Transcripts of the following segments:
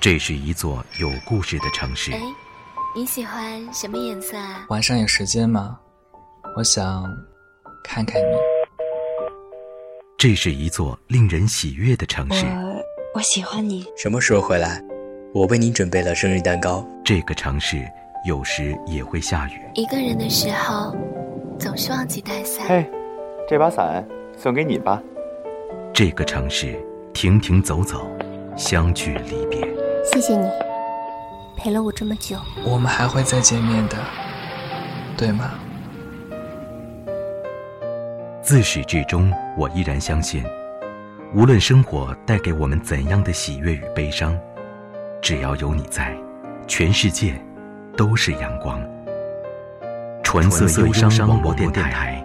这是一座有故事的城市。哎，你喜欢什么颜色啊？晚上有时间吗？我想看看你。这是一座令人喜悦的城市。我我喜欢你。什么时候回来？我为你准备了生日蛋糕。这个城市有时也会下雨。一个人的时候，总是忘记带伞。嘿，这把伞送给你吧。这个城市停停走走，相聚离别。谢谢你，陪了我这么久。我们还会再见面的，对吗？自始至终，我依然相信，无论生活带给我们怎样的喜悦与悲伤，只要有你在，全世界都是阳光。纯色忧伤网络电台，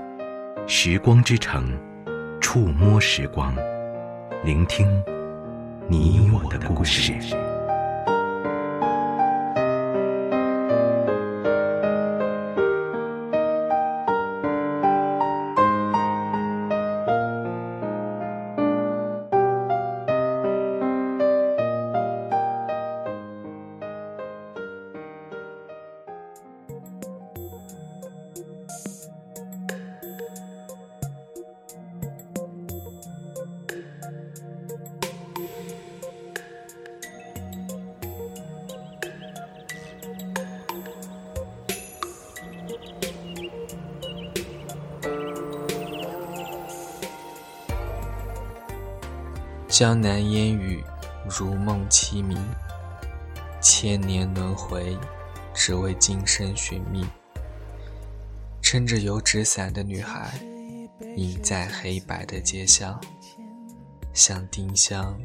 时光之城，触摸时光，聆听你我的故事。江南烟雨，如梦凄迷。千年轮回，只为今生寻觅。撑着油纸伞的女孩，隐在黑白的街巷，像丁香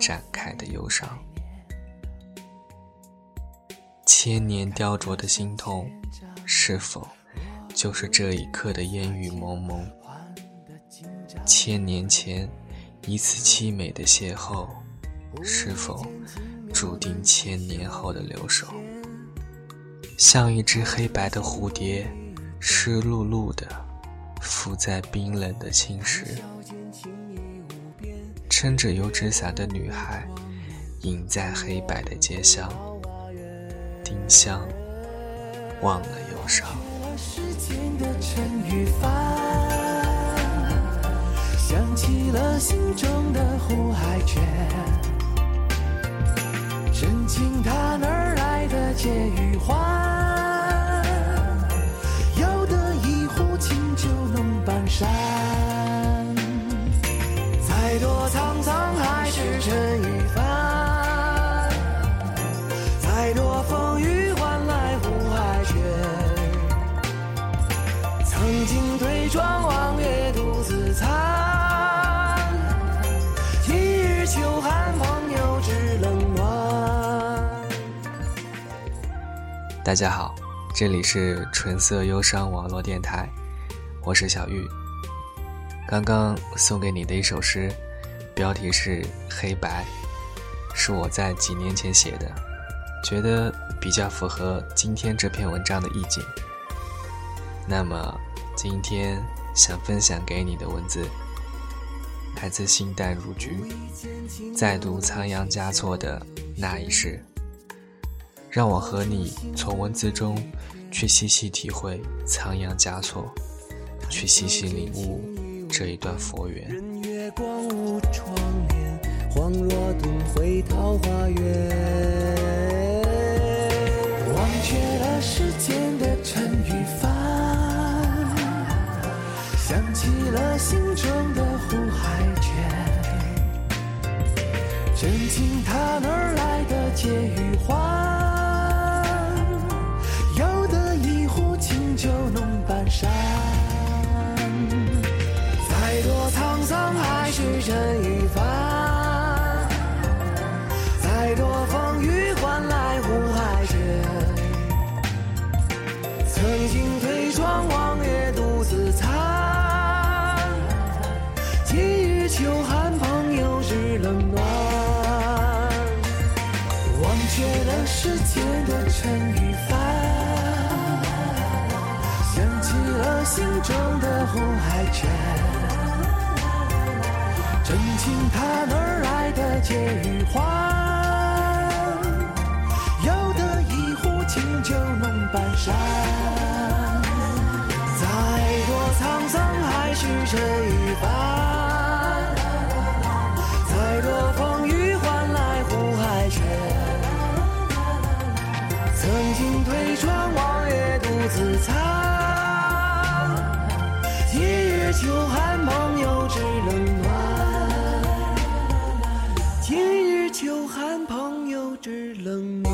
展开的忧伤。千年雕琢的心痛，是否就是这一刻的烟雨蒙蒙？千年前。一次凄美的邂逅，是否注定千年后的留守？像一只黑白的蝴蝶，湿漉漉的浮在冰冷的青石。撑着油纸伞的女孩，隐在黑白的街巷。丁香忘了忧伤。想起了心中的呼海泉，真情它哪儿来的借与还？要得一壶清酒能半山，再多沧桑还是尘缘大家好，这里是纯色忧伤网络电台，我是小玉。刚刚送给你的一首诗，标题是《黑白》，是我在几年前写的，觉得比较符合今天这篇文章的意境。那么今天想分享给你的文字，来自心淡如菊，再度仓央嘉措的那一世。让我和你从文字中去细细体会仓央嘉措，去细细领悟这一段佛缘。人月光无窗帘，恍若顿回桃花源。忘却了世间的尘与凡，想起了心中的湖海泉。真情它哪儿来的解与欢？山，再多沧桑还是真能搬山。再多沧桑还是这一番，再多风雨换来湖海泉。曾经推窗望月独自餐，今日秋寒朋友知冷暖。今日秋寒朋友知冷暖。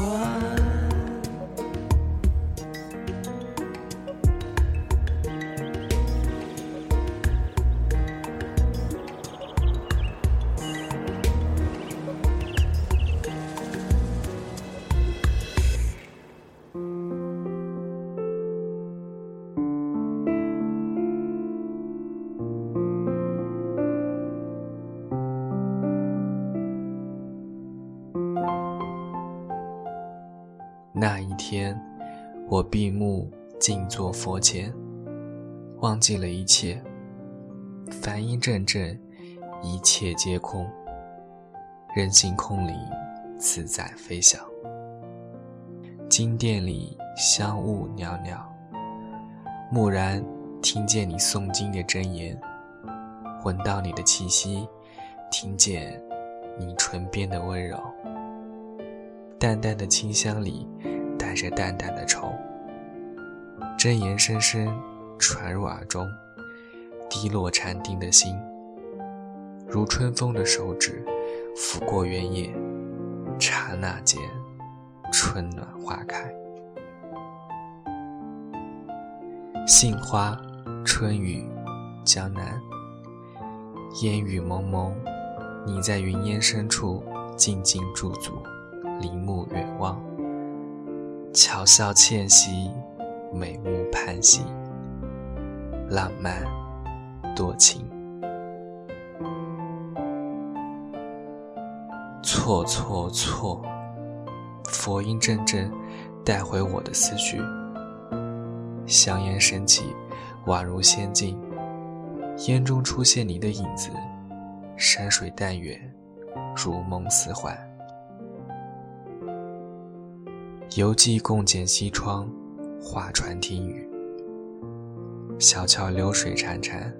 闭目静坐佛前，忘记了一切，梵音阵阵，一切皆空，任性空灵，自在飞翔。经殿里香雾袅袅，蓦然听见你诵经的真言，闻到你的气息，听见你唇边的温柔。淡淡的清香里带着淡淡的愁，真言声声传入耳中，滴落禅定的心，如春风的手指拂过原野，刹那间春暖花开。杏花春雨江南，烟雨蒙蒙，你在云烟深处静静驻足。林木远望，巧笑倩兮，美目盼兮，浪漫多情。错错错，佛音阵阵带回我的思绪。香烟升起，宛如仙境，烟中出现你的影子，山水淡远，如梦似幻。游记共剪西窗，画船听雨。小桥流水潺潺，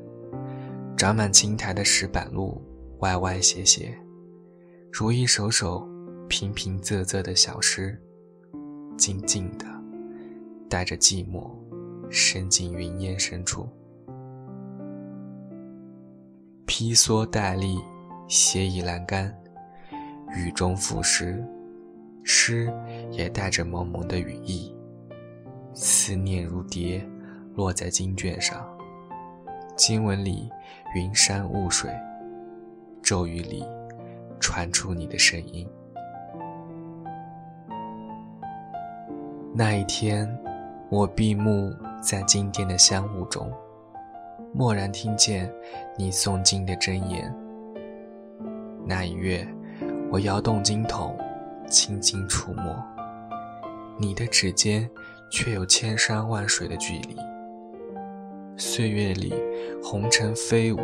长满青苔的石板路歪歪斜斜，如一首首平平仄仄的小诗，静静的带着寂寞，伸进云烟深处。披蓑戴笠，斜倚栏杆，雨中赋诗。诗也带着蒙蒙的雨意，思念如蝶落在经卷上。经文里云山雾水，骤雨里传出你的声音。那一天，我闭目在经殿的香雾中，蓦然听见你诵经的真言。那一月，我摇动经筒。轻轻触摸，你的指尖却有千山万水的距离。岁月里，红尘飞舞，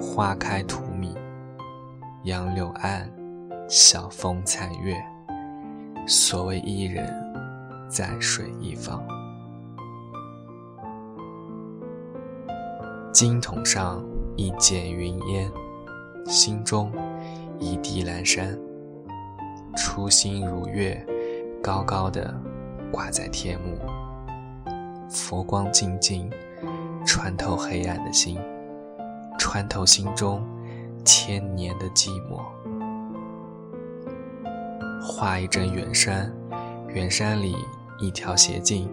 花开荼蘼，杨柳岸，晓风残月。所谓伊人，在水一方。经筒上一剪云烟，心中一地阑珊。初心如月，高高的挂在天幕。佛光静静，穿透黑暗的心，穿透心中千年的寂寞。画一阵远山，远山里一条斜径，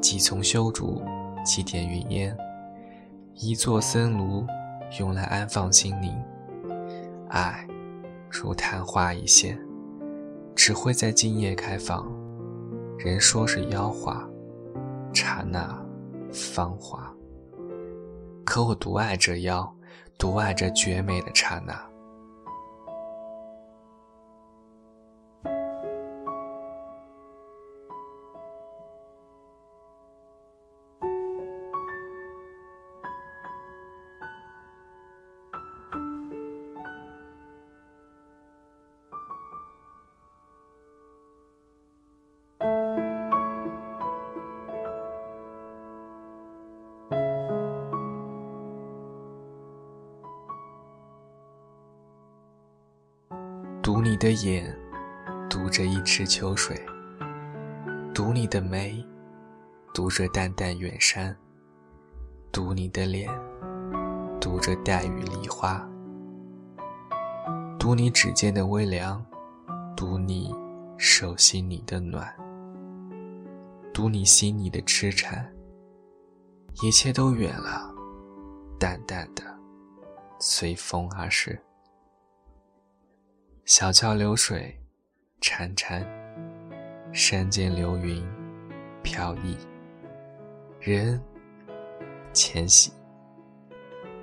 几丛修竹，几点云烟，一座僧庐，用来安放心灵。爱，如昙花一现。只会在今夜开放，人说是妖华，刹那芳华。可我独爱这妖，独爱这绝美的刹那。读你的眼，读着一池秋水；读你的眉，读着淡淡远山；读你的脸，读着黛玉梨花；读你指尖的微凉，读你手心里的暖，读你心里的痴缠。一切都远了，淡淡的，随风而逝。小桥流水，潺潺；山间流云，飘逸。人迁徙，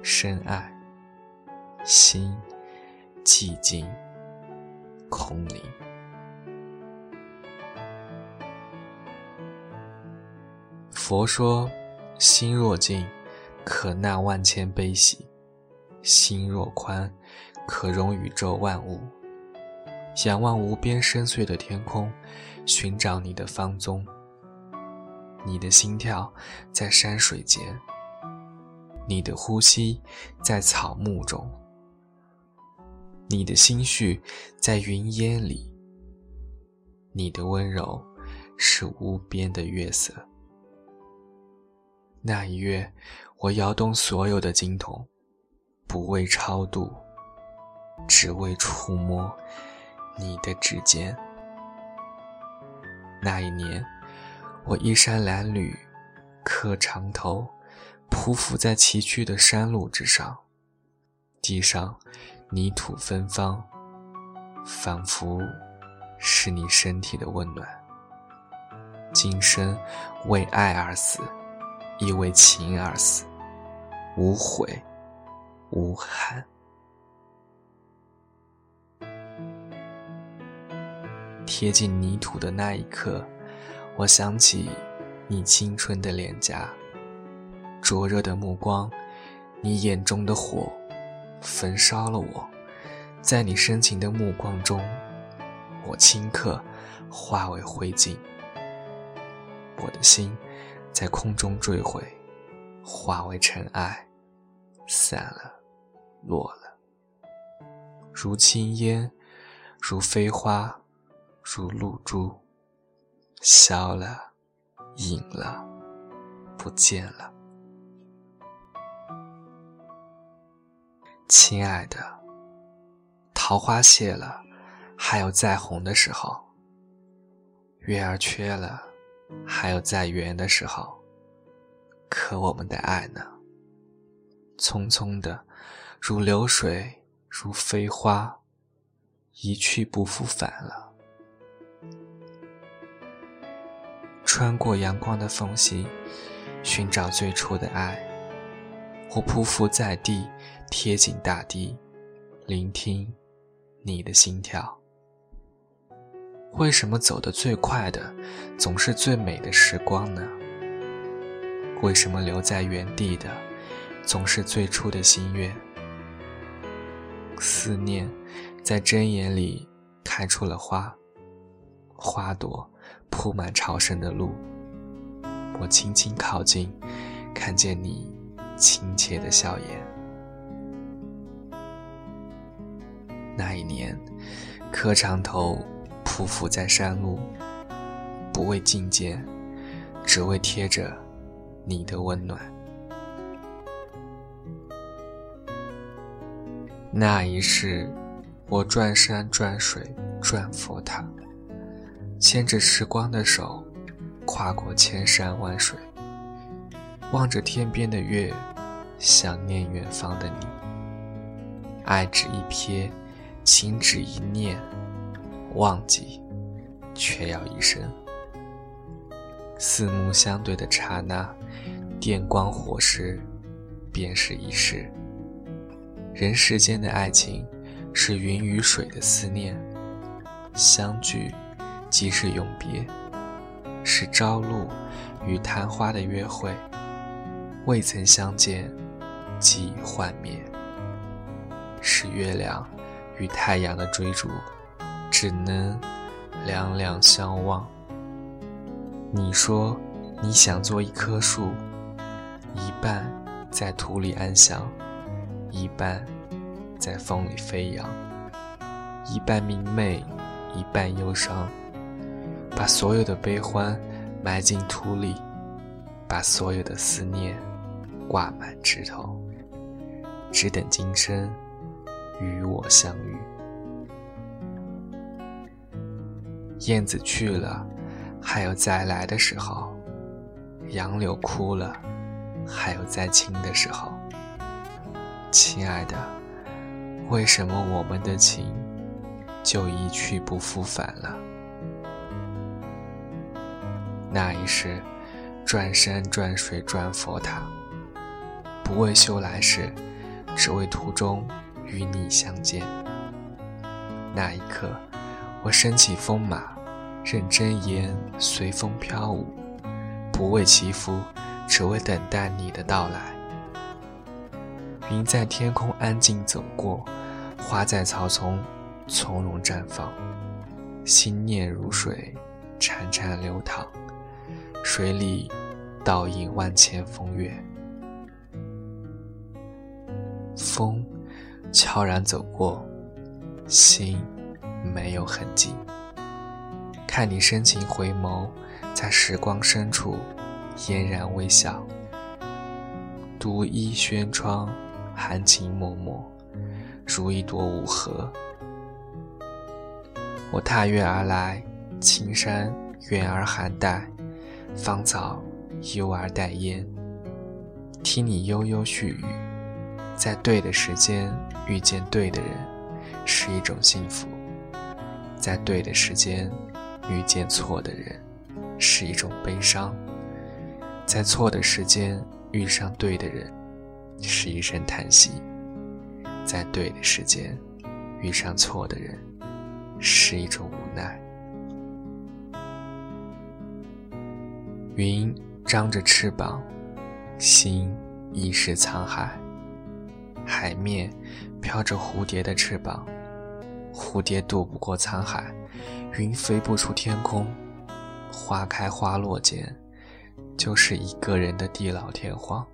深爱，心寂静，空灵。佛说：心若静，可纳万千悲喜；心若宽，可容宇宙万物。仰望无边深邃的天空，寻找你的芳踪。你的心跳在山水间，你的呼吸在草木中，你的心绪在云烟里，你的温柔是无边的月色。那一月，我摇动所有的经筒，不为超度，只为触摸。你的指尖。那一年，我衣衫褴褛，磕长头，匍匐在崎岖的山路之上，地上泥土芬芳，仿佛是你身体的温暖。今生为爱而死，亦为情而死，无悔，无憾。贴近泥土的那一刻，我想起你青春的脸颊，灼热的目光，你眼中的火，焚烧了我。在你深情的目光中，我顷刻化为灰烬。我的心在空中坠毁，化为尘埃，散了，落了，如轻烟，如飞花。如露珠，消了，隐了，不见了。亲爱的，桃花谢了，还有再红的时候；月儿缺了，还有再圆的时候。可我们的爱呢？匆匆的，如流水，如飞花，一去不复返了。穿过阳光的缝隙，寻找最初的爱。我匍匐在地，贴紧大地，聆听你的心跳。为什么走得最快的，总是最美的时光呢？为什么留在原地的，总是最初的心愿？思念在针眼里开出了花，花朵。铺满朝圣的路，我轻轻靠近，看见你亲切的笑颜。那一年，磕长头，匍匐在山路，不为觐见，只为贴着你的温暖。那一世，我转山转水转佛塔。牵着时光的手，跨过千山万水，望着天边的月，想念远方的你。爱只一瞥，情只一念，忘记却要一生。四目相对的刹那，电光火石，便是一世。人世间的爱情，是云与水的思念，相聚。即是永别，是朝露与昙花的约会，未曾相见即已幻灭；是月亮与太阳的追逐，只能两两相望。你说你想做一棵树，一半在土里安详，一半在风里飞扬。一半明媚，一半忧伤，把所有的悲欢埋进土里，把所有的思念挂满枝头，只等今生与我相遇。燕子去了，还有再来的时候；杨柳枯了，还有再青的时候。亲爱的，为什么我们的情？就一去不复返了。那一世，转山转水转佛塔，不为修来世，只为途中与你相见。那一刻，我身骑风马，任真言随风飘舞，不为祈福，只为等待你的到来。云在天空安静走过，花在草丛。从容绽放，心念如水，潺潺流淌，水里倒映万千风月。风悄然走过，心没有痕迹。看你深情回眸，在时光深处嫣然微笑。独倚轩窗，含情脉脉，如一朵午荷。我踏月而来，青山远而含黛，芳草幽而带烟。听你悠悠絮语，在对的时间遇见对的人，是一种幸福；在对的时间遇见错的人，是一种悲伤；在错的时间遇上对的人，是一声叹息；在对的时间遇上错的人。是一种无奈。云张着翅膀，心已是沧海。海面飘着蝴蝶的翅膀，蝴蝶渡不过沧海，云飞不出天空。花开花落间，就是一个人的地老天荒。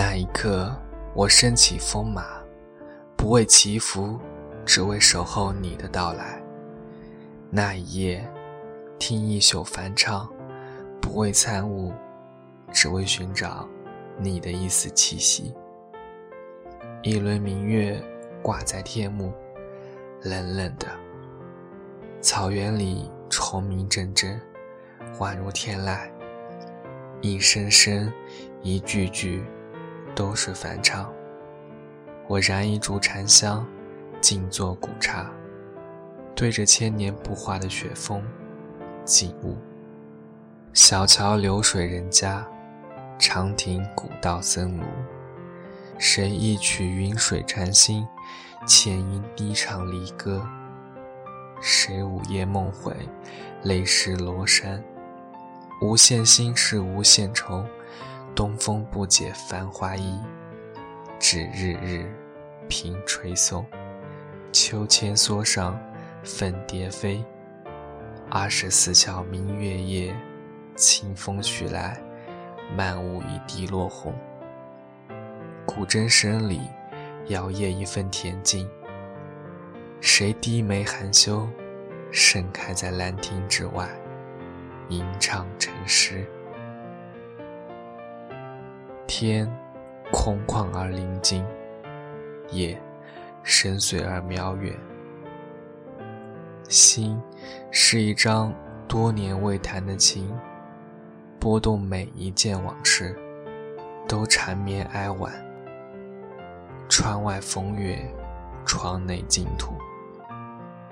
那一刻，我身骑风马，不为祈福，只为守候你的到来。那一夜，听一宿梵唱，不为参悟，只为寻找你的一丝气息。一轮明月挂在天幕，冷冷的。草原里虫鸣阵阵，宛如天籁。一声声，一句句。都是梵唱。我燃一烛禅香，静坐古刹，对着千年不化的雪峰，景物。小桥流水人家，长亭古道僧庐。谁一曲云水禅心，浅吟低唱离歌？谁午夜梦回，泪湿罗衫？无限心事无限愁。东风不解繁花意，只日日凭吹送。秋千梭上粉蝶飞，二十四桥明月夜，清风徐来，漫舞一地落红。古筝声里摇曳一份恬静。谁低眉含羞，盛开在兰亭之外，吟唱成诗。天空旷而宁静，夜深邃而渺远。心是一张多年未弹的琴，拨动每一件往事，都缠绵哀婉。窗外风月，窗内净土。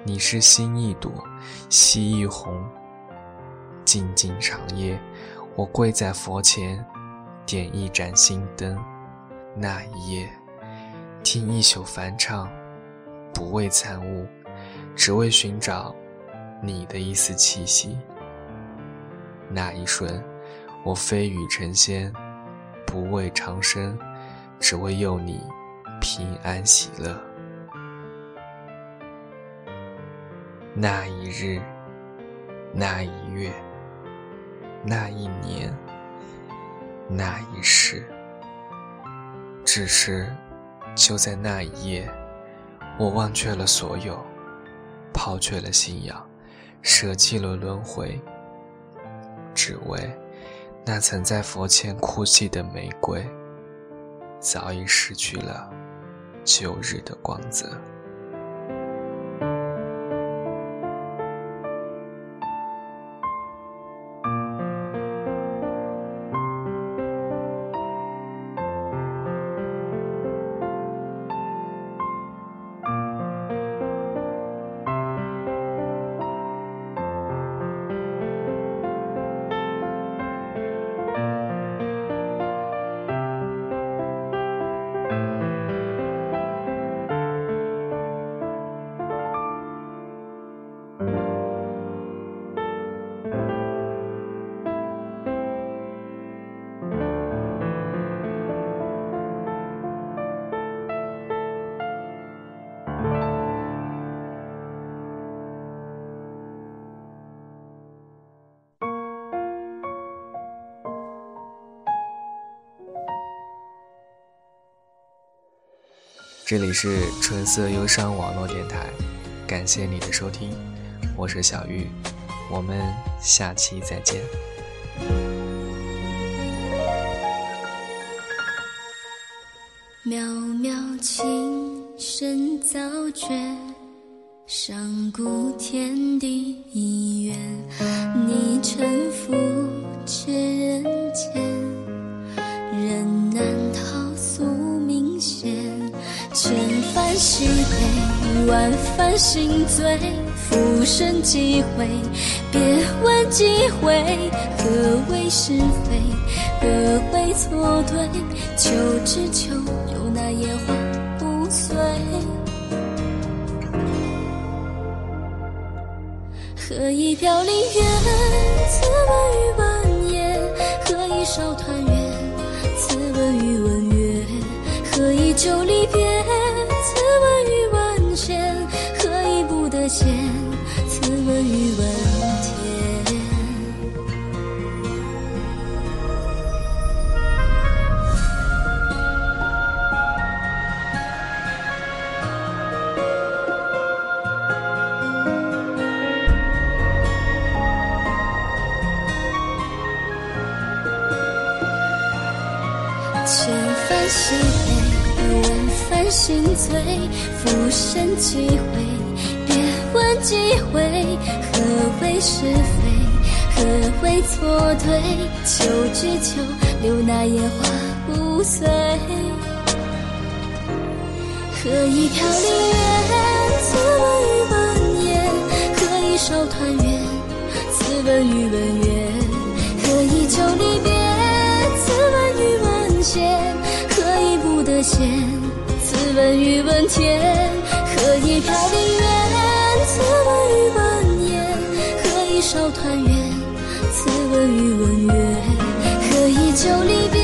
你是心一朵，夕一红。静静长夜，我跪在佛前。点一盏心灯，那一夜，听一宿梵唱，不为参悟，只为寻找你的一丝气息。那一瞬，我飞羽成仙，不为长生，只为佑你平安喜乐。那一日，那一月，那一年，那一世，只是就在那一夜，我忘却了所有，抛却了信仰，舍弃了轮回。只为那曾在佛前哭泣的玫瑰，早已失去了旧日的光泽。这里是纯色忧伤网络电台，感谢你的收听，我是小玉，我们下期再见。西北，万帆心醉，浮生几回，别问几回，何为是非，何为错对，求之求，有那烟花不碎。何以飘零月，此文与文言，何以少团圆，此文与文约，何以久离心醉，浮生几回，别问几回，何为是非，何为错对，秋之秋，留那野花不碎。何以飘零月，此问与文言，何以少团圆，此问与文约，何以久离别，此问与文闲，何以不得闲，自问与问天，何以飘零远？自问与问烟，何以守团圆？自问与问月，何以久离别？